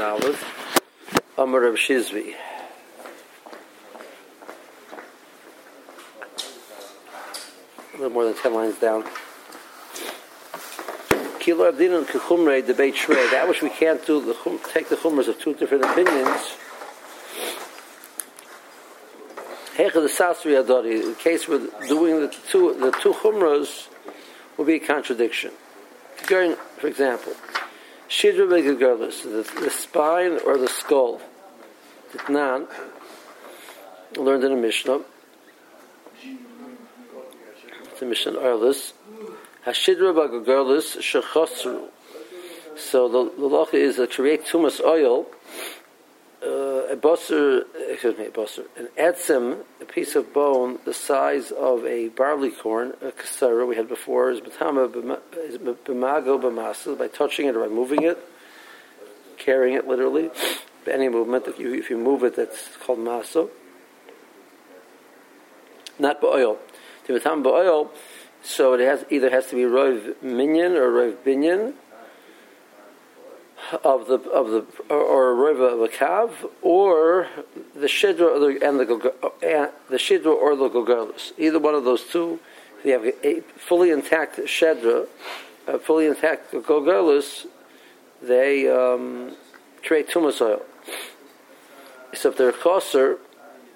and Aleph. Amar Reb Shizvi. A little more than ten lines down. Kilo Abdin and Kechumre debate Shrei. That which we can't do, the chum, take the chumras of two different opinions. Hecha the Sasri Adori. In case we're doing the two, the two chumras, will be a contradiction. Going, for example, Shidra Begagurlis, the, the spine or the skull. Titnan, learned in a Mishnah. It's a Mishnah Arlis. Hashidra Begagurlis Shechosru. So the, the law is to create tumas oil, a bosser, excuse me, a bosser, an etzim, a piece of bone the size of a barley corn, a kasara we had before, is b'tama b'mago b'masa, by touching it or by moving it, carrying it literally, any movement, if you, if you move it, that's called maso. Not ba'oil. B'tama ba'oil, so it has either has to be rov minyan or rov binyan, of the of the or a river of a kav or the shidra or the, and the and the shidra or the gogarlus. Either one of those two. If you have a fully intact shedra, a fully intact gogarlus, they um, create tumas oil. So if they're kosser,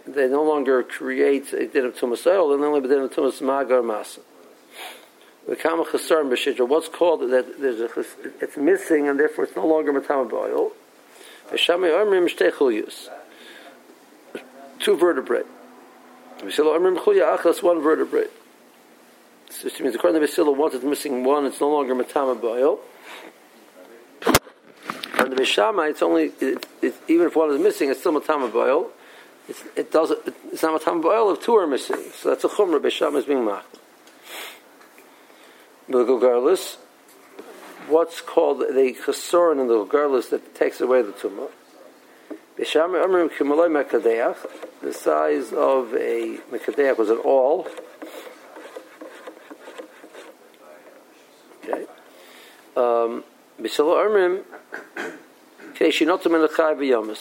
they no longer create a din of tumas oil. They only a din of tumas magar masa. What's called that there's a, it's missing and therefore it's no longer matama boil. Two vertebrae. One vertebrae. So which means according to Basila, once it's missing one, it's no longer matama boil. And the Bishama, it's only it, it, even if one is missing, it's still matama boil. It's, it doesn't. It's not matama boil if two are missing. So that's a chumrah. Bishama is being mach the Gulgarlis, what's called the chesoron in the Gulgarlis that takes away the tumah. The size of a mekadeach was an all. Okay. Um,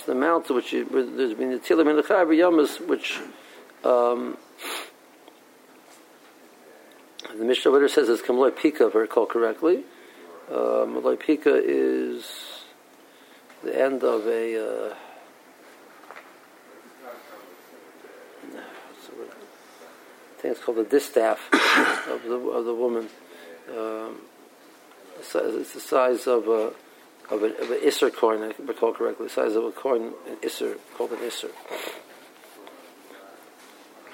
the amount to which there's been the tilim in the chai which um, the Mishnah Letter says it's Kamloi Pika, if I recall correctly. Uh, Maloi Pika is the end of a. Uh, I think it's called the distaff of the of the woman. Um, it's the size of a of an of an isser coin, I recall correctly. The size of a coin, an isser called an isser.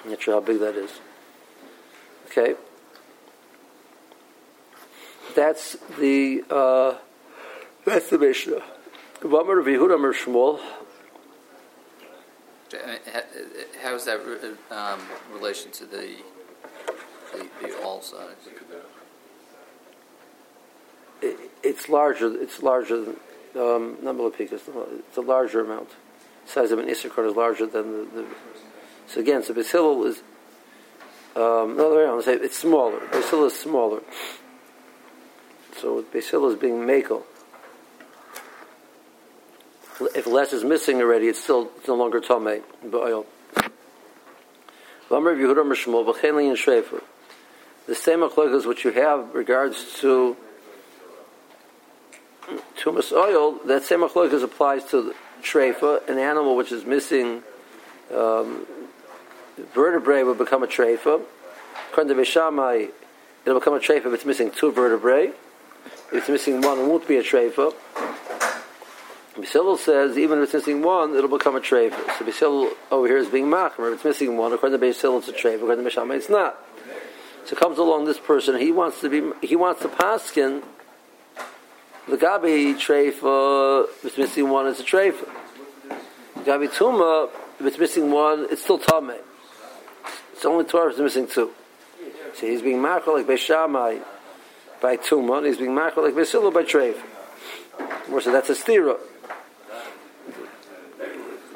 I'm not sure how big that is. Okay that's the uh, that's the Mishnah. Mer Shmuel. How is that um, relation to the the, the all size? It, it's larger. It's larger than um, number of pikas. It's a larger amount. The size of an issachar is larger than the, the. So again, so Basil is. Um, no, way Say it's smaller. Basil is smaller. So Basil is being Mako. If less is missing already, it's still it's no longer Tomei. The same achlokas which you have regards to tumas oil, that same achlokas applies to treifa, an animal which is missing um, vertebrae will become a treifa. According to it'll become a treifa if it's missing two vertebrae. It's missing one, it won't be a treifa. Bisil says even if it's missing one, it'll become a treifa. So Bisil over here is being machmer. If it's missing one, according to Bisil, it's a treifa. According to Mishama, it's not. So comes along this person. He wants to be. He wants to paskin. The gabi treifa. If it's missing one, it's a treifa. Gabi tuma. If it's missing one, it's still tame. It's only Torah if it's missing two. So he's being machmer like Beishamai by Tuma, and he's being machal like Basila by Trev. So that's a stira.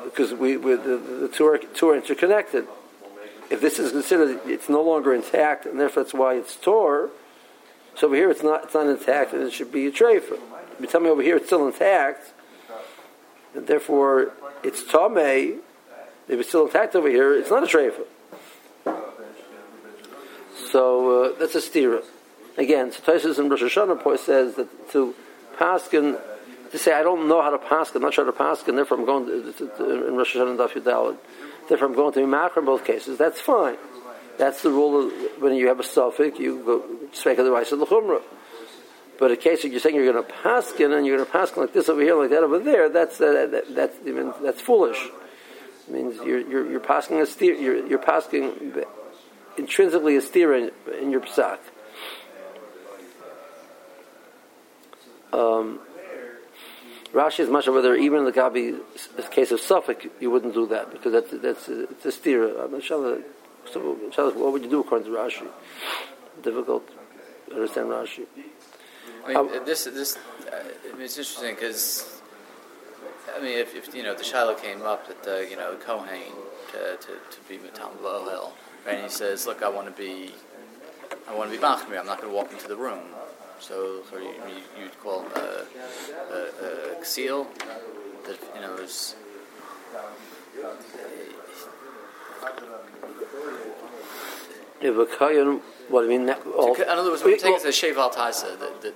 Because we, the, the two, are, two are interconnected. If this is considered, it's no longer intact, and therefore that's why it's Tor. So over here it's not, it's not intact, and it should be a. If you tell me over here it's still intact, and therefore it's Tomei, if it's still intact over here, it's not a treifa. So uh, that's a stira. Again, so Taisus in Rosh Hashanah says that to paskin, to say I don't know how to paskin, I'm not sure how to paskin, therefore I'm going to, to, to, in Rosh Hashanah Daf Yudalad, therefore I'm going to be makar in both cases. That's fine. That's the rule of when you have a suffix, you go speak of the rice of the chumrah. But a case you're saying you're going to paskin and you're going to paskin like this over here, like that over there, that's uh, that, that's even that's foolish. It means you're you're, you're pasking a steer, you're, you're pasking intrinsically a steer in, in your psak. Um, Rashi is much whether even in the Gabi case of Suffolk you wouldn't do that because that's that's it's a steer. I'm so, what would you do according to Rashi? Difficult to understand Rashi. I mean, this this uh, I mean, it's interesting because I mean, if, if you know the Shiloh came up that the you know Kohen to, to, to be Matam Hill, right? And he says, "Look, I want to be, I want to be Machmir. I'm not going to walk into the room." So, so you, you, would call uh, a, a, a seal that you know is. If a kohen, what I mean, that, in other words, I'm saying is the sheval taisa that,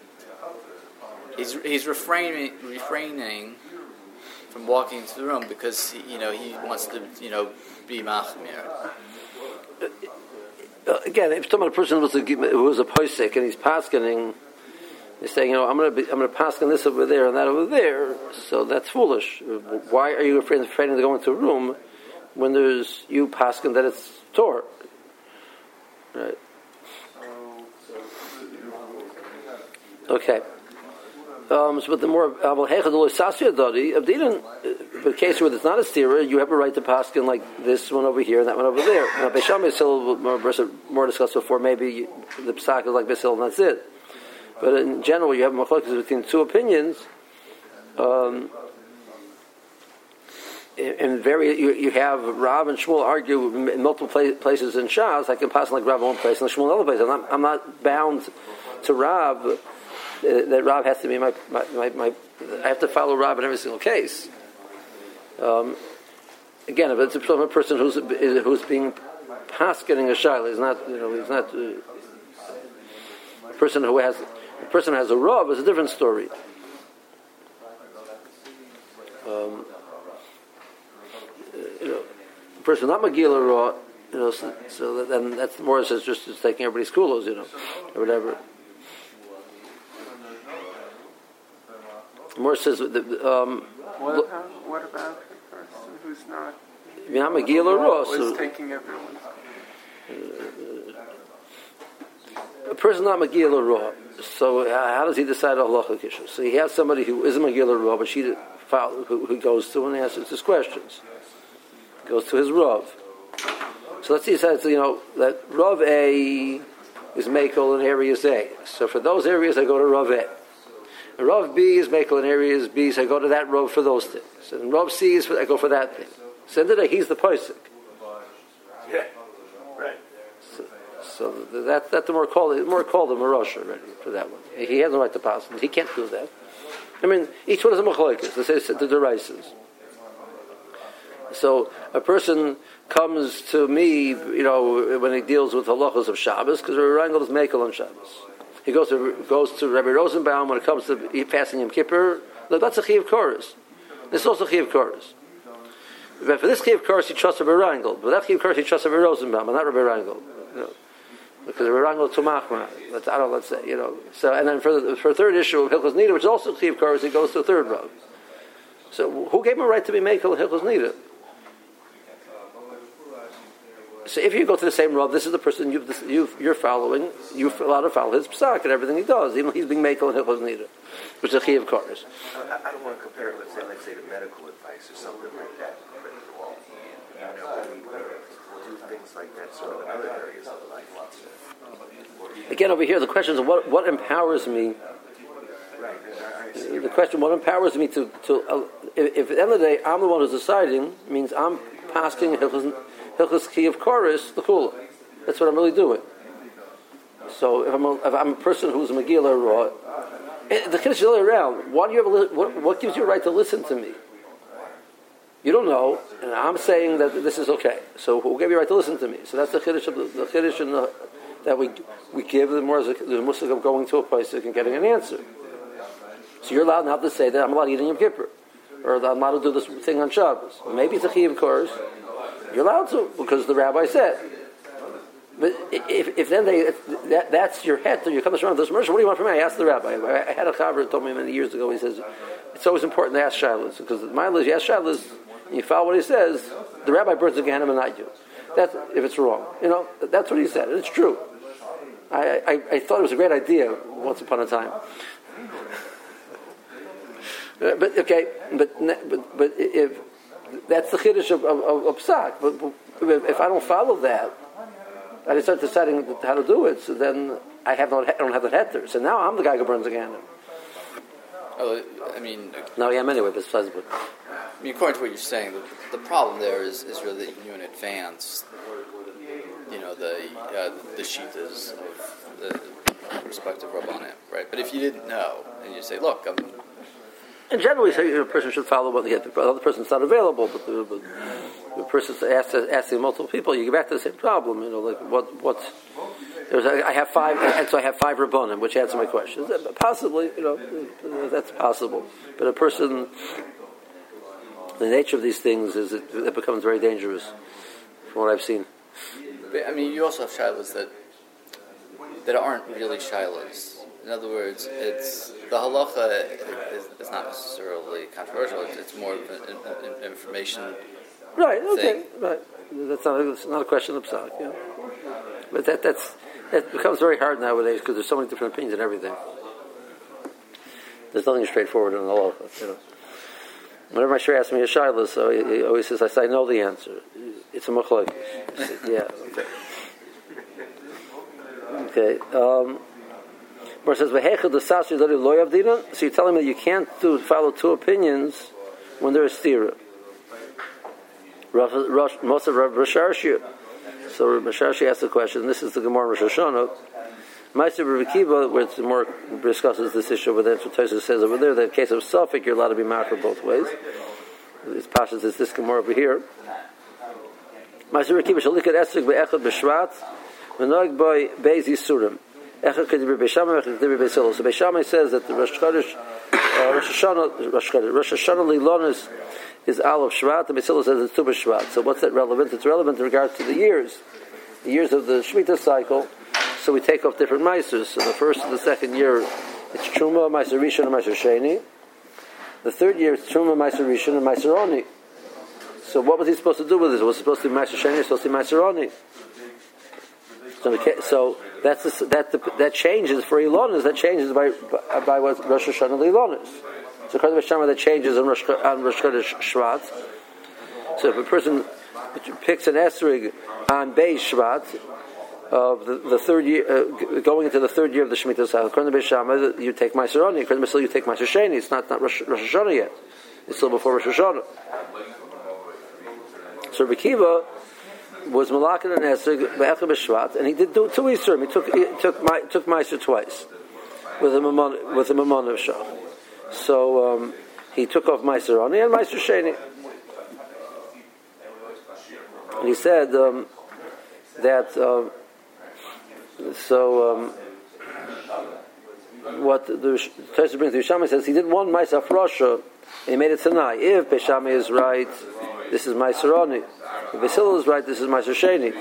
he's he's refraining refraining from walking into the room because he, you know he wants to you know be machmir. Uh, again, if some person was a, who was a posik and he's paskening, he's saying, you know, I'm going to be, I'm going to pasken this over there and that over there, so that's foolish. Why are you afraid, afraid to go into a room when there's you pasken that it's Torah? Right. Okay. Um, so, but the more they didn't, the case where it's not a stira, you have a right to paskin like this one over here and that one over there. Now, Beisham is more, discussed before. Maybe the psak is like Basil and that's it. But in general, you have machlokas between two opinions. Um, and very you, you have Rav and Shmuel argue in multiple places in Shas. I can pass like Rav one place and Shmuel another place. I'm not, I'm not bound to Rav uh, that Rav has to be my, my, my, my, I have to follow Rav in every single case. Um, again, if it's a person who's who's being paskening a shaila, he's not you know he's not uh, a person who has a person has a Rav is a different story. Um, you know, a person not Megillah Raw, you know, so, so then that's more as just, taking everybody's kulos, you know, or whatever. More says. Um, what, about, what about the person who's not? Not Megillah Ross. Who's taking everyone's. A person not Megillah Raw. So how does he decide halacha kishus? So he has somebody who isn't Megillah Raw, but she who, who goes to and answers his questions. Goes to his Rav. So let's see, he says, you know, that Rav A is Makel in areas A. So for those areas, I go to Rav A. And Rav B is Mekel in areas B, so I go to that Rav for those things. And Rav C is for, I go for that thing. So end of the day, he's the Pesach. Yeah, right. So, so that that the more called more called a Marosh already for that one. He has the right to pass. He can't do that. I mean, each one is a machloikas. They say the derises. So a person comes to me, you know, when he deals with halachas of Shabbos, because Rangel is Mekel on Shabbos. He goes to goes to Rabbi Rosenbaum when it comes to fasting Yom Kippur. That's a chiv chorus. This is also chiv chorus. But for this chiv chorus, he trusts Rabbi Rangel. But that chiv chorus, he trusts Rabbi Rosenbaum, but not Rabbi Rangel. You know, because Rabbi Rangel tumachma. Let's I don't let's say you know. So and then for the, for third issue of Hilchos Nida, which is also chiv chorus, he goes to third row. So who gave him a right to be Mekel Hilchos Nida? So if you go to the same Rav, this is the person you are following. You're allowed to follow his psak and everything he does, even he's being makel and hilchos nida, which is a chi of course. I don't want to compare it, let's say, let's say to medical advice or something like that. You know, we do things like that sort of in other areas of life. Again, over here, the question is what, what empowers me the question, what empowers me to, to uh, if, at the end of the day I'm the one who's deciding, means I'm passing Hilchas Ki of Chorus, the Chula. That's what I'm really doing. So if I'm a, if I'm a person who's a Megillah Raw, eh, the Kiddush is all around. Why do you have a, what, what gives you a right to listen to me? You don't know, and I'm saying that this is okay. So who gave you right to listen to me? So that's the chiddush of the, the chiddush in the, that we we give the the muslim of going to a place and getting an answer. So you're allowed not to say that I'm allowed to eat in Yom Kippur, or that I'm allowed to do this thing on Shabbos. Maybe it's a chiyuv course. You're allowed to because the rabbi said. But if, if then they if that, that's your head, so you come around this mercy. What do you want from me? I asked the rabbi. I had a chaver told me many years ago. He says it's always important to ask shilas because mile is you ask shilas, you follow what he says. The rabbi burns the Gehenna and not you. That's if it's wrong. You know that's what he said. It's true. I, I, I thought it was a great idea once upon a time. Uh, but okay, but but but if that's the chiddush of, of, of, of psak, but, but if I don't follow that I start deciding how to do it, so then I have not, I don't have the heter. So now I'm the guy who burns again. Oh, I mean. No, yeah, anyway, but. I mean, according to what you're saying, the, the problem there is, is really that you knew in advance, you know, the uh, the shitas of the respective rabbanim, right? But if you didn't know, and you say, "Look, I'm and generally, say a person should follow what the, the other person's not available, but the, but the person's asked, asking multiple people, you get back to the same problem. You know, like what what. I have five, and so I have five rabbanim, which answer my question. Possibly, you know, that's possible. But a person, the nature of these things is it, it becomes very dangerous, from what I've seen. But, I mean, you also have shilas that that aren't really shilas. In other words, it's the halacha is, is not necessarily controversial. It's, it's more of an, an, information. Right. Okay. Thing. Right. That's not a, not a question of psak. Yeah. But that that's that becomes very hard nowadays because there's so many different opinions and everything. There's nothing straightforward in the halacha. You know. Whenever my shir asks me a shaila, so he, he, always says, "I say I know the answer. It's a machlok." yeah. Okay. Um, where it says So you're telling me that you can't do follow two opinions when there is stira. Most of Rav Rasharshi. So Rasharshi asked the question. This is the Gemara Rosh Hashanah. Meister where it's more discusses this issue, but that's what Tosa says over there. That in case of suffix, you're allowed to be marked both ways. This pashas is this Gemara over here. Rav Akiva shall look at Esrik be'echad b'shvat, v'noig boy beis yisurim. So Beishamai says that the Rosh Chodesh, uh, Rosh Hashanah, Rosh Chodesh, Rosh Hashanah Lilonis is Aleph Shvat, and Beisila says it's Tu Shvat. So what's that relevant? It's relevant in regards to the years, the years of the Shemitah cycle. So we take off different Meisers. So the first and the second year, it's Truma, Meiser Rishon, and Meiser Sheni. The third year, it's Truma, Meiser Rishon, and Meiser Oni. So what was he supposed to do with this? Was he supposed to be Meiser Sheni, supposed to be Meiser Oni? So, so that's the, that the, that changes for Ilonis. That changes by by, by what Rosh Hashanah Ilonis. So according to that changes on Rosh, on Rosh Chodesh Shvat. So if a person picks an esrig on Beis Shvat of the, the third year, uh, going into the third year of the Shemitah cycle, to Beis you take Meiser Oni. To you take Meiser Sheni. It's not not Rosh, Rosh Hashanah yet. It's still before Rosh Hashanah. So Rekiva was Malakin and Esrig B'Shvat, and he did do two Yisurim. He took he took my took Meiser twice with a Mamon with a Mamon of Shach. So um, he took off Meiser Oni and Meiser Sheni. And he said um, that um, so um, what the Tosha brings to Yishami says he did one Meiser Frosha and he made it tonight. If Beshami is right, this is Meiser Oni. If Basil is right, this is Meiser Sheni.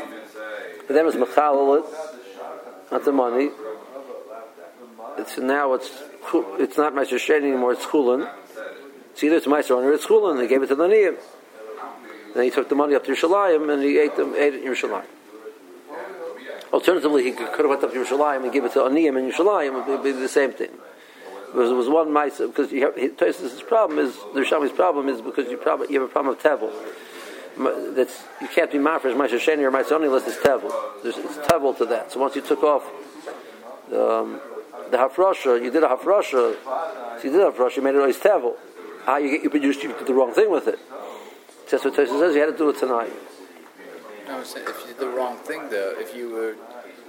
But then it's Mechalal not the money. It's now it's it's not Meiser Sheni anymore. It's Chulin. It's either it's Meiser or it's Chulin. They gave it to the Niyim. Then he took the money up to Yerushalayim and he ate them ate it in Yerushalayim. Alternatively, he could have went up to Yerushalayim and give it to Aniyim in Yerushalayim. It would be the same thing. There was one mice because you have, his problem is the Rishami's problem is because you probably you have a problem of tevel that's you can't be mafresh ma'aser sheni or ma'aser only unless it's tevel. There's, it's tevel to that. So once you took off um, the hafrasha, you did a hafrasha. So you did a hafrasha, you made it always tevel. How you get you produced you did the wrong thing with it. That's what Tosa says. You had to do it tonight. No, if you did the wrong thing though, if you were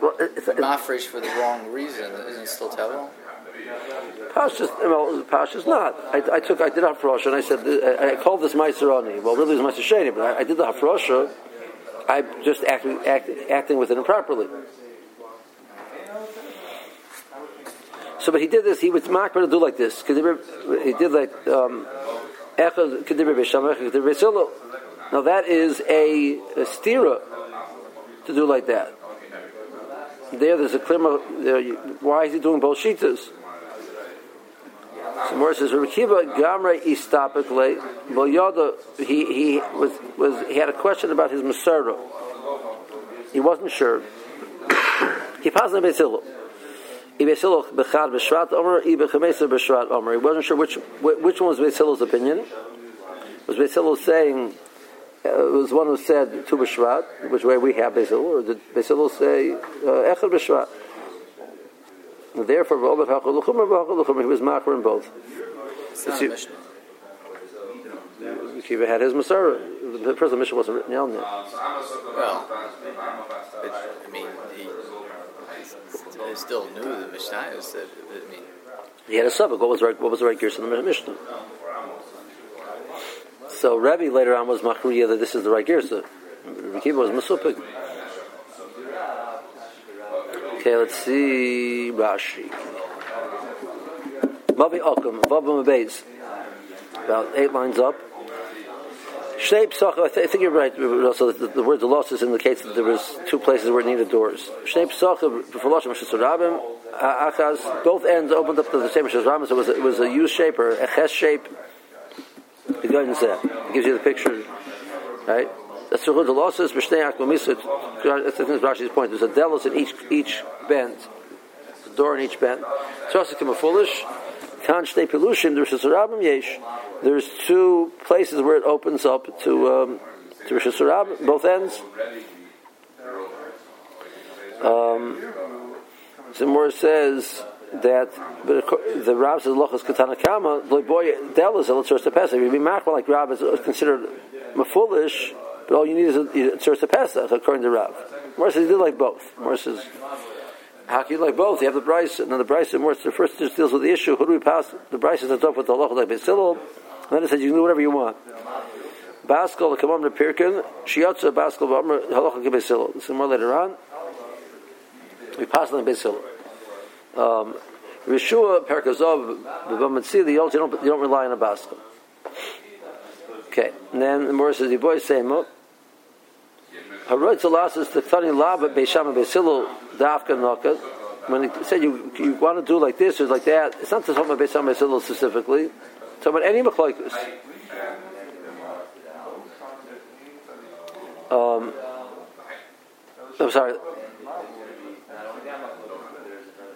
well, it's, it's, mafresh for the wrong reason, isn't it still tevel? Pashas, well, Pashas not. I, I took, I did hafrosha, and I said, I, I called this Meiserani. Well, really, it was Meiser Sheni, but I, I did the hafrosha. I'm just acting, act, acting with it improperly. So, but he did this. He was makbar to do like this. He did like um, now that is a, a stira to do like that. There, there's a clear. Why is he doing both shitas? So more says Rekiva Gamre Istapikle Boyada he he was was he had a question about his Masara. He wasn't sure. He passed Beshrat Omer. He wasn't sure which which one was Besilu's opinion. Was Besilu saying uh, it was one who said Tu Beshrat, which way we have Besilu, or did Besilu say uh, Echad Beshrat? Therefore, he was makar in both. It's not a Mishnah. Kiva had his Masara. The first Mishnah wasn't written down there. Well, it, I mean, he, he still knew the Mishnah. Is that, I mean, He had a subject. What was right? What was the right gears in the Mishnah? So Rebbe later on was machriya that this is the right girsa. Rebbe was masupik. Okay, let's see Rashi. Mavi Okum, Vavim Abeis. About eight lines up. Shnei Psachim, I, th- I think you're right. Also, the, the word the losses indicates that there was two places where it needed doors. Shnei Psachim, B'faloshim, Shesarabim, uh, Achaz, both ends opened up to the same Shesarabim, so it was, it was a U shape or a Ches shape. The guidance there. It gives you the picture, right? That's the the losses. B'shnei Akmamisut, that's Rashi's point. There's a delos in each, each bend. a door in each bend. So also come a foolish. Kan shnei pilushim, there's a yesh. There's two places where it opens up to um, to Hashanah, both ends. Um, Zimur says that the Rav says lochas katana kama boy delas el tzur pesach. You'd be machmal like Rav is considered mafulish, but all you need is a tzur pesach according to Rav. More says he did like both. More says how can you like both? You have the Bryce, and then the Bryce and the first just deals with the issue. Who do we pass? The Bryce is up with the halacha like Basil. And then it says you can do whatever you want. Baskel kamam to Pirkin, Shiatza Baskel halacha kebesil. This is more later on. We pass on Basil. Um, Rishua Perkazov b'bamatzili. You don't you don't rely on a Baskel. Okay, and then the more says the boy same up. Harot Zalas the Tani Lava Beisham Besilu Dafka Nokat. When he said you you want to do like this or like that, it's not to talk about Beisham Besilu specifically. It's about any Machloikus. Um, I'm sorry.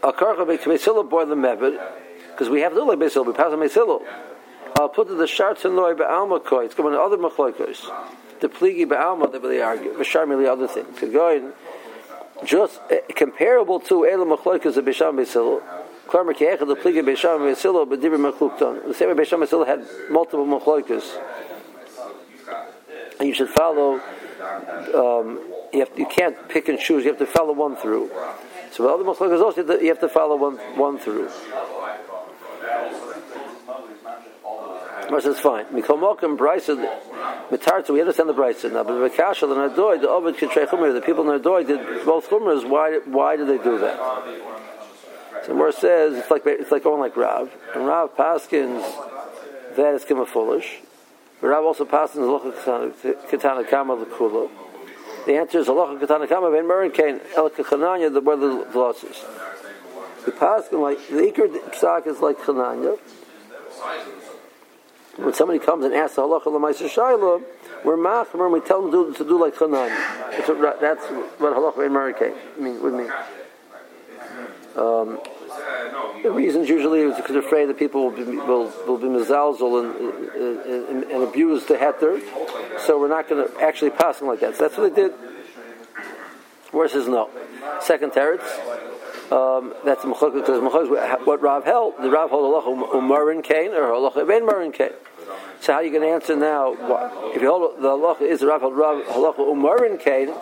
A karcha beisilu boy the mebed because we have to like beisilu. We pass on beisilu. I'll put the sharts and loy be'alma koi. It's coming to other machloikus the pligi ba'alma they argue, v'sharmi the other thing. To go in, just uh, comparable to Elam Machloikas of Bisham Besilu. Klarmer Keecha, the pligi Bisham Besilu, but Dibri Machlukton. The same way Bisham Besilu had multiple Machloikas. And you should follow, um, you, have, you can't pick and choose, you have to follow one through. So with other Machloikas also, you have to follow one, one through. Mars is fine. Mikol Mokum Bryson Mitarta, we understand the Bryson now, but the Kashal and Adoy, the Ovid Kitrei Chumer, the people in the Adoy did both Chumers. Why? Why did they do that? So Mor says it's like it's like going like Rav, and Rav Paskins that is Kima foolish. But Rav also Paskins Locha Katana Kama Lekula. The answer is Locha Katana Kama Ben Merin Kain El Kachananya, the brother of the losses. The Paskin like the Iker Psak is like Chananya when somebody comes and asks halacha l'maiser shayla, we're machmer and we tell them to to do like chanan. That's what, that's what halacha in Marikay mean would mean. Um, the reasons usually is because they're afraid that people will be will, will be and, and, and, abuse the heter, so we're not going to actually pass them like that. So that's what they did. Whereas is no. Second teretz. Um, that's what Rav held. The Rav held halacha um, um, umarin kain or halacha ben marin kain. So how are you going to answer now? If you hold the halacha is the Rav held halacha um umarin kain,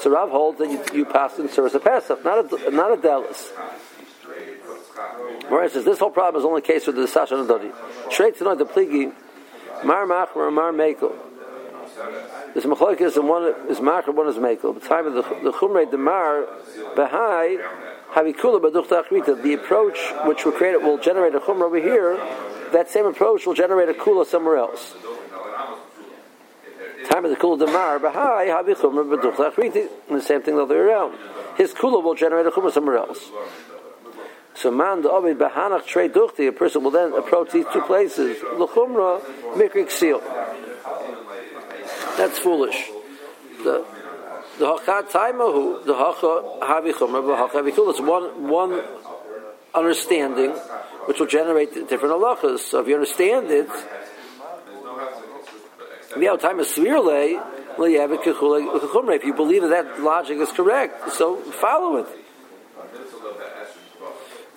so Rav holds that you, you pass in service of Pesach, not a not a delis. Whereas says this whole problem is only the case with the Sasha and Dodi. Straight tonight the pligi, Mar Machmer, Mar Mekel. This machlokes and one is Machmer, one is Mekel. The time of the the Chumrei Bahai Havikula Baduch Achrita. The approach which will create will generate a Chumrah over here. That same approach will generate a Kula somewhere else. Time of the Kula Demar Baduch Achrita. And the same thing the other way around. His Kula will generate a Chumrah somewhere else. So man the Ovid Bahanach Trey Duchti, a person will then approach these two places. L'chumra Mikrik Seal. That's foolish. The the Hachat Taimahu, the Hacha Havi Chumra, the Hacha Havi Kul. It's one one understanding which will generate different halachas. So if you understand it, time is Svirle, if you believe that that logic is correct, so follow it.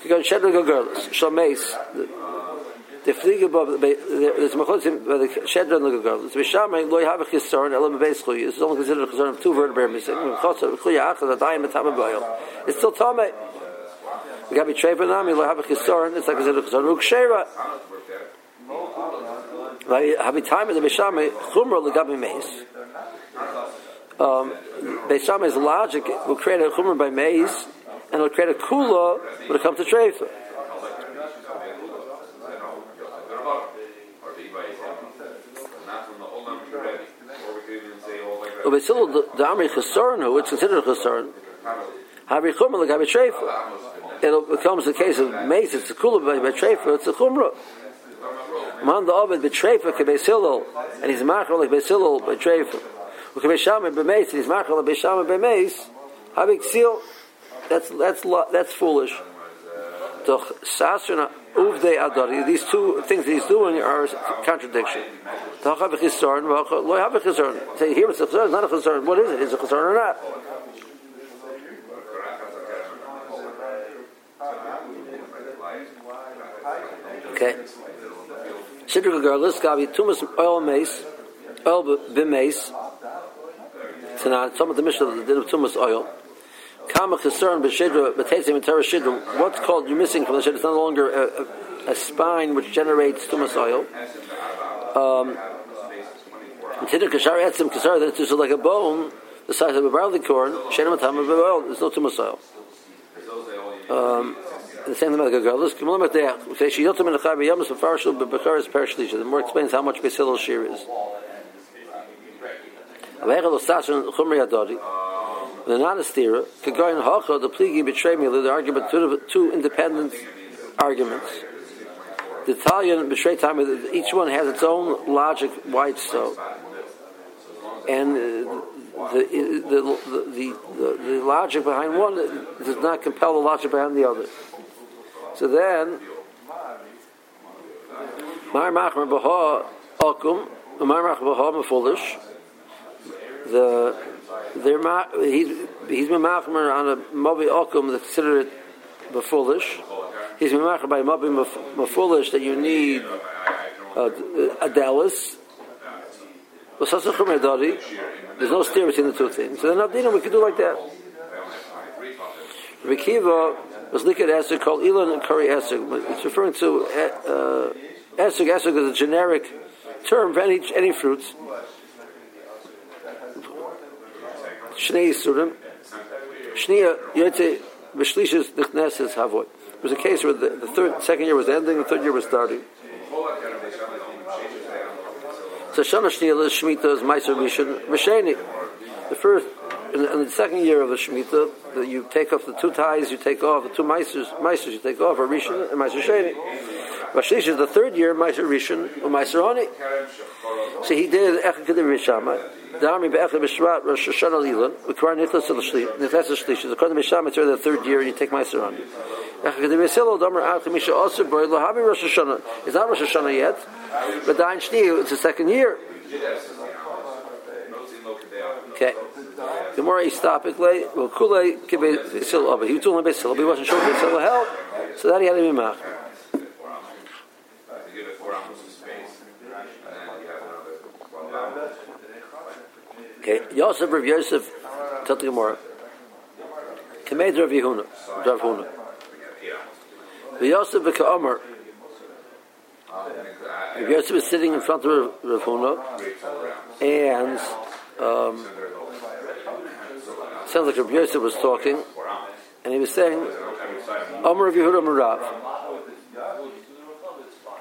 Shameis, the fliege above machotzim by the Shedra and the Gagurlis. Vishamay lo have a chisaron elam beischui. This is only considered a chisaron of two vertebrae missing. Chotzer chuya achad adayim etam abayil. It's still tame. We got be treif nami lo have a chisaron. It's like considered a chisaron ukshera. Habi time of the Bishamay chumra legabi meis. Um, Beishamay's logic will create a chumra by meis and it'll create a kula when it comes to treifa. But still, the Amri Chesarn, who it's considered a Chesarn, Havi Chumra like Havi Treifa. It becomes the case of mace, it's a kula by, by Treifa, it's a Chumra. Man the Ovid by Treifa ke Beisilol, and he's Machar like Beisilol by Treifa. Uke Beishamah by mace, and he's Machar like Beishamah by mace, Havi Ksil, that's that's that's foolish. Doch sasrna uvde adari. These two things he's doing are contradiction. Here it's a chizorn, not a chizorn. What is it? Is it a chizorn or not? Okay. Shidra regardless, Gabi tumas oil mace, oil b'mace. Tonight, some of the of the din of tumas oil. Kama Chesron b'shidra b'tetzim and Torah shidra. What's called you're missing from the shidra? It's no longer a, a, a spine which generates tumas oil. Um, Kashar etzim it's like a bone the size of a barley corn. Shenem atam of oil. There's no tumas oil. Um, the same thing about the. Say she yotam in the more explains how much basil shear is. Avechel osashin chumri adodi the the pligi betray me, the argument, two, two independent arguments. The Italian betray time, each one has its own logic, why it's so. And the, the, the, the, the logic behind one does not compel the logic behind the other. So then, Mar Machmer Baha Akum, Mar Machmer Baha Mefulish, the they're he's been machmer on a mobi okum that's considered foolish. He's been machmer by mobi foolish that you need uh, a dallas. There's no steer between the two things. So Abdina, we could do like that. Rekiva was liquid acid called Elon and Curry acid. It's referring to uh, acid. Acid is a generic term for any any fruits. Shnei Yisurim. Shnia Yotze B'Shlishis Nichneses Havot. It was a case where the, the third, second year was ending, the third year was starting. So Shana Shnia is Shemitah is Meiser Risheni. The first, in the, in the, second year of the Shemitah, that you take off the two ties, you take off the two Meisers, Meisers you take off, Rishon and Meiser Sheni. Bashlish is the third year, Meiser Rishon or Meiser Oni. So he did Echad Kedir Rishama. Dami be'echad b'shvat Rosh Hashanah Lilan. Ukvar nichlas al shlish. Nichlas al shlish. The Kodesh Misham. It's the third year, and you take Meiser on. It's not Rosh Hashanah yet, but Dain Shni. It's the second year. Okay. The more he stop it, well, Kule kibe b'silo, but he was doing b'silo, but he wasn't sure b'silo help, so that he had to be mach. Okay, Yosef Rav Yosef, Tati Gemara. Kamed Rav Yehuna, Rav Huna. Yosef Omer. Yosef was sitting in front of Rav Huna, and um, sounds like Rabbi Yosef was talking, and he was saying, Omer Rabbi Yehuda Marav.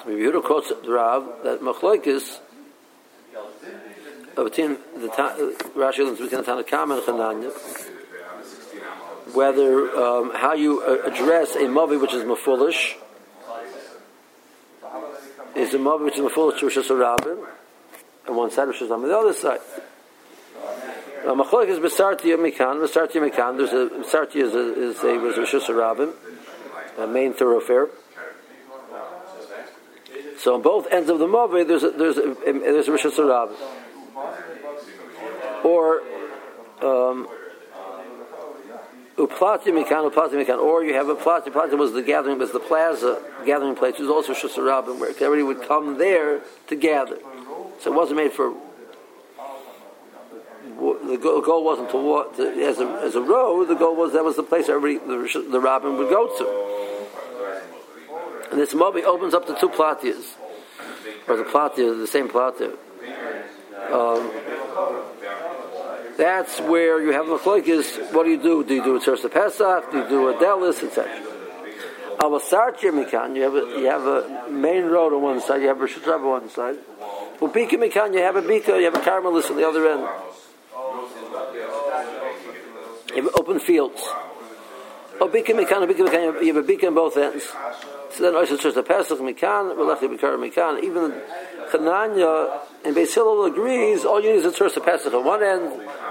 Rabbi Yehuda quotes Rav that Machlokes between the Rashi learns between the Tanakam and Chananya, whether um, how you uh, address a mavi which is mafulish is a mavi which is mafulish to Rosh on one side, Rosh on the other side. Machloek is Besarti Mikan. Besarti Mikan. There's a Besarti is a is a was Rosh Hashanah, a main thoroughfare. So on both ends of the mavi, there's a, there's a, there's a Rosh Hashanah or um, uplati mikan uplati mikan, or you have a. Plati was the gathering, was the plaza gathering place. It was also shusarabim, where everybody would come there to gather. So it wasn't made for. The goal wasn't to walk to, as a as a road. The goal was that was the place everybody the, the rabbin would go to. And this mobi opens up the two platias, or the platia, the same platia. Um, that's where you have machlokes. What do you do? Do you do a Tzuras Pesach? Do you do a Delis, etc. Avasartia Mikan, you have a you have a main road on one side, you have a Rosh on one side. Ubika Mikan, you have a Bika, you have a Carmelis on the other end. You have open fields. Oh, Ubika Mikan, Ubika Mikan, you have a Bika on both ends. So then also Tzuras Pesach Mikan, Melech Bikar Mikan, even Chananya and Beis Hillel agrees all you need is a Tzuras Pesach on one end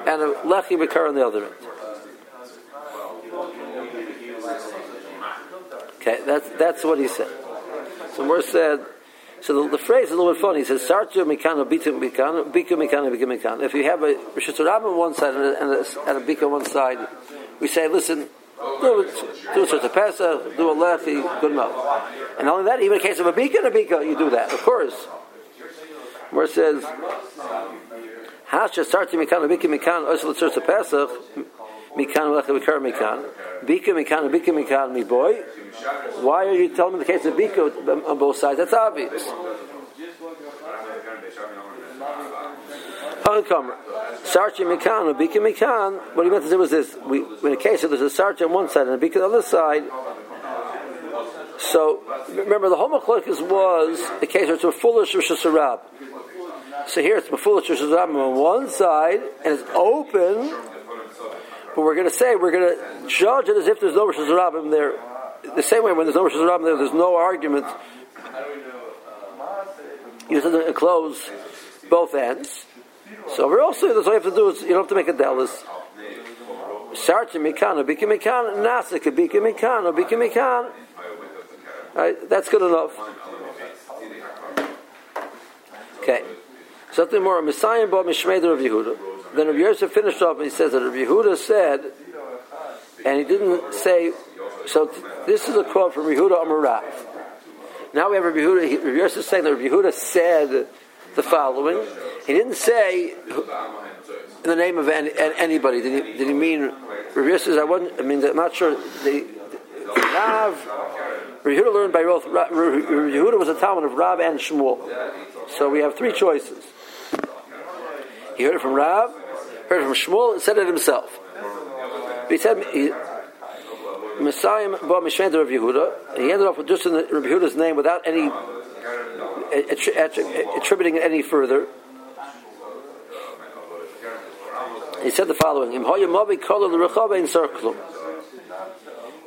and a Lechi Bikar on the other end. Okay, that's that's what he said. So Moore said. So the, the, phrase is a little bit funny. He says, "Sartu mikano, bitu mikano, biku mikano, biku mikano." If you have a Rosh on one side and a, and a, and a bika on one side, we say, "Listen, do it, do a Pesach, do a lechi, good enough." And only that, even in case of a bika and a bika, you do that, of course where it says, Hasha sarti mikan bika mikan osel tzursa pesach mikan lecha bikar mikan bika mikan bika mikan mi boy. Why are you telling me the case of bika on both sides? That's obvious. Uncomer. Sarchi mikan or bika mikan. What he meant to say was this: we, in a case of there's a sarchi on one side and a bika on the other side. So remember, the whole was a case where it's a foolish Rosh Hashanah. So here it's Mefula Rosh on one side, and it's open, but we're going to say, we're going to judge it as if there's no Rosh Hashanah there. The same way when there's no Rosh Hashanah there, there's no argument. You have to enclose both ends. So we're also, that's all you have to do is, you don't have to make a delis. Sarti mikan, bika mikan, nasik, bika mikan, bika mikan. That's good enough. Okay. Something more, Messiah bought Mishmeder of Yehuda. Then Rabbi Yosef finished off and he says that Rabbi Yehuda said, and he didn't say, so this is a quote from Yehuda Amarav. Now we have Rabbi Yehuda, Rabbi Yosef saying that Rabbi Yehuda said the following. He didn't say in the name of any, anybody. Did he, did he mean Rabbi Yosef I wasn't, I mean, I'm not sure. The, Rav, Yehuda learned by both, Yehuda was a Talmud of Rav and Shmuel. So we have three choices. He heard it from Rav, heard it from Shmuel, and said it himself. he said, Messiah bought Mishmenter of Yehuda, he ended off with just in Rabbi Yehuda's name without any attributing it any further. He said the following: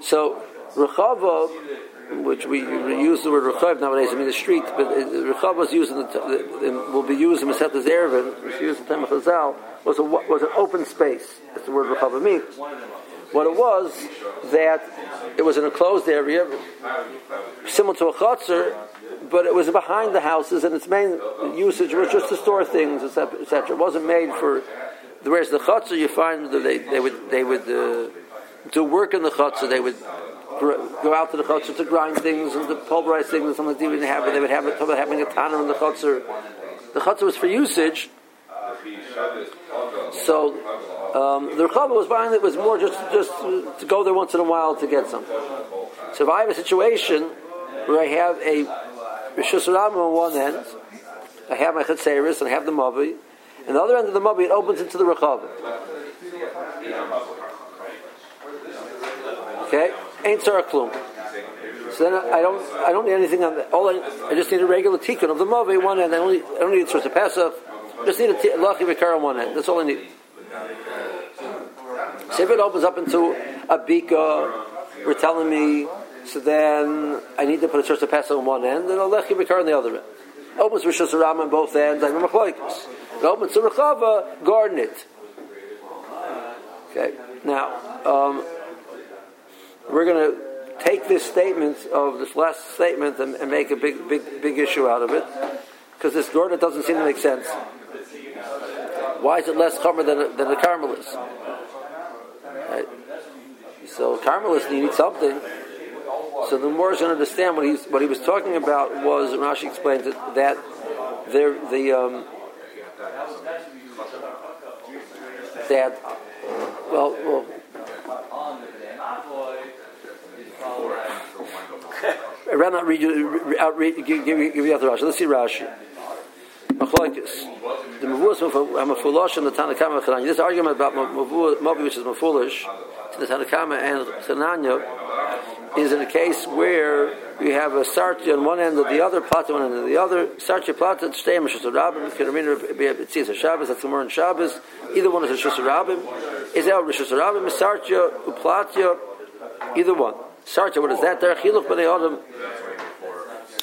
So Rechava, which we use the word Rechav nowadays, I mean the street, but Rechav was used in the, will be used in Masetas Eiruvin, which used in the time of Chazal, was, a, was an open space. That's the word Rechav means. What it was, that it was an enclosed area, similar to a chutzner, but it was behind the houses, and its main usage was just to store things, etc. Et it wasn't made for. Whereas the chutzner, you find that they, they would they would uh, do work in the chutzner, they would go out to the chutzner to grind things and to pulverize things and something they didn't have, but they would have it having a tanner in the chutzner. The chutzner was for usage. So um, the Rechava was buying it was more just just to go there once in a while to get something. So if I have a situation where I have a Rishus Ram on one end, I have my Chetzeris and I have the Mavi, and the other end of the Mavi, it opens into the Rechav. Okay? Ain't Sarah Klum. So then I don't, I don't need anything on that. All I, I just need a regular tikkun of the Mavi one end. I, only, I don't need a source of Pesach. Just need a t- Lachi Vikar on one end. That's all I need. So if it opens up into a bika, we're telling me, so then I need to put a source of Pesach on one end, and a Lechi Vikar on the other end. Opens Rishos Ram on both ends, I'm a Machlokes. It opens to Rechava, garden it. Okay, now, um, we're going to take this statement of this last statement and, and, make a big, big, big issue out of it, because this garden doesn't seem to make sense. Why is it less common than a, than a Carmelist? Right? So Carmelist need something. So the more is going to understand what he's what he was talking about was Rashi explains it that there the um, that well well I'd rather not read you, out, read, give, give, give you out the Rashi. Let's see Rashi. Machlokes. The Mavuas Mafulosh and the Tanakama Chananya. This argument about Mavi, which is Mafulish, to the Tanakama and Chananya, is in a case where you have a Sarti on one end of the other, Plata on one end of the other. Sarti Plata, Shtei Mishas Rabbim, Kiramina, it's a Shabbos, that's the more in Shabbos. Either one is a Shus Rabbim. Is that Rishus Rabbim, Sartia, Uplatia, either one. Sarta, what is that? There, Chiluch B'nai Adam.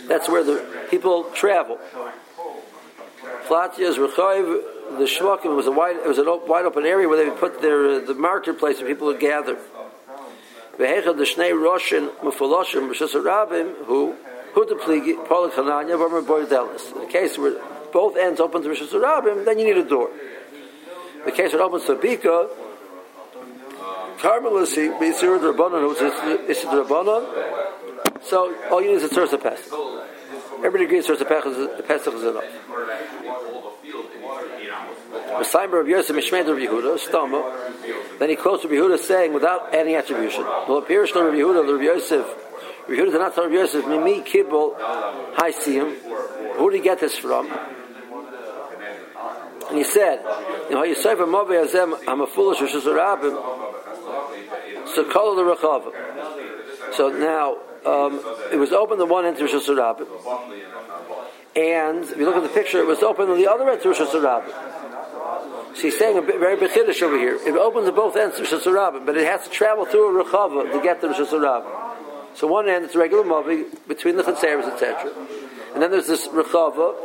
That's where the people travel. Flatia is Rechayiv. The Shvakim was a wide, it was a wide open area where they would put their the marketplace where people would gather. Vehechad the Shnei Roshin Mufaloshim Rishus Rabim who who the pligi Paul Chananya Varmer Bordelis. In the case where both ends open to Rishus Rabim, then you need a door. The case where it opens to Bika, Carmelisi, Beisir Rabbanon, is the Rabbanon. So all you need is a of Pesach. Everybody agrees of Pesach is enough. Messiah of Yosef Mishmed of Yehuda, Stama. Then he quotes Rabbi Yehuda saying, without any attribution, "Well, appears to Rabbi Yehuda, Rabbi Yosef, Rabbi Yehuda did not tell Rabbi Yosef, Mimi Kibbel, Hi Siyam. Who did he get this from? And he said, "You know, Yosef and Mavi Azem, I'm a foolish Rishus Harabbim So call the Rechava. So now um, it was open the one end to Rishus Harabbim, and if you look at the picture, it was open on the other end to Rishus Harabbim. So he's saying a bit, very bechidish over here. It opens at both ends to Rosh but it has to travel through a Rechava to get to Rishus Harabbim. So one end it's a regular Mavi between the Chetzeres, etc. And then there's this Rechava,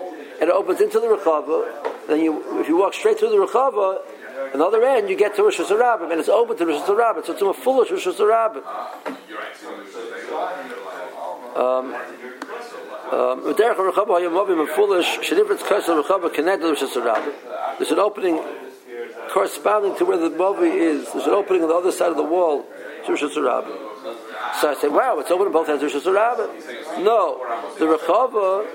and it opens into the Rechava. Then you, if you walk straight through the Rechava, another end, you get to Rosh and it's open to Rosh. So it's a foolish Rishus Harabbim. Um, um, there's an opening corresponding to where the Mavi is. There's an opening on the other side of the wall to Rosh So I say, wow, it's open on both ends of Rosh No, the Rechava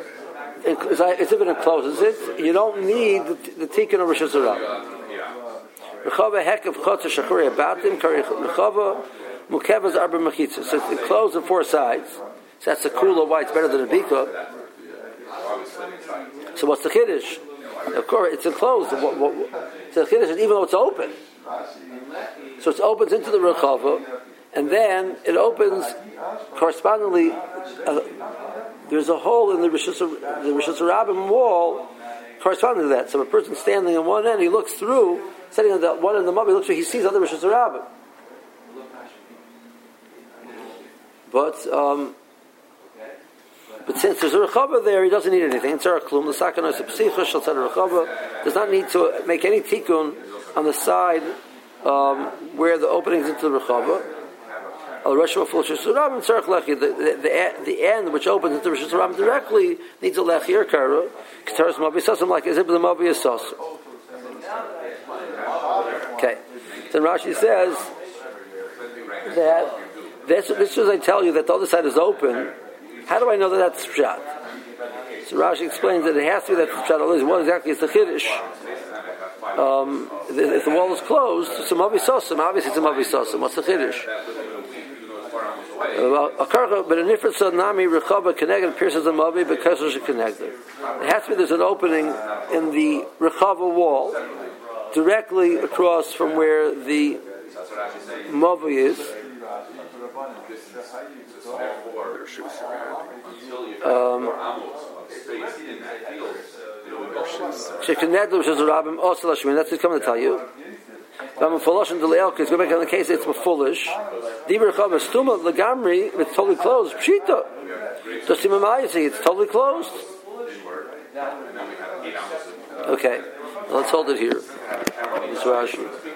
is if it encloses it, you don't need the, tikkun of Rosh. Rechava hek of chotzer shachuri abatim, rechava mukevas arba mechitza. So it's enclosed on four sides. So that's the cooler why it's better than a bika. So what's the chiddush? Of course, it's enclosed. What, what, so the chiddush, is even though it's open, so it opens into the rechava, and then it opens correspondingly. Uh, there's a hole in the Rishus the Rishus Rabbim wall corresponding to that. So a person standing on one end, he looks through, sitting on the one end of the mob, he looks through, he sees other Rishus Rabbim. But um, but since there's a rechava there, he doesn't need anything. Does not need to make any tikkun on the side um, where the openings into the rechava. The, the, the end which opens into Rishus Harabbim directly needs a lechi or kara. Kataras mavi sasim like as if the sos. Okay. Then Rashi says that this, this is I tell you that the other side is open how do I know that that's pshat? So Rashi explains that it has to be that pshat. What exactly is the chiddush? Um, if the wall is closed, some obvious obviously some obvious What's the chiddush? A but a nifrit nami rechava connected pierces the mavi because there's a connected. It has to be there's an opening in the rechava wall directly across from where the mavi is. Um, Shekinedlu, a rabbim, also Lashmin. That's what's coming to tell you. I'm foolish and delay Go back in the case it's foolish. Dibur chama stuma legamri. It's totally closed. Pshita. Just see it's totally closed. Okay, let's hold it here. Rashi.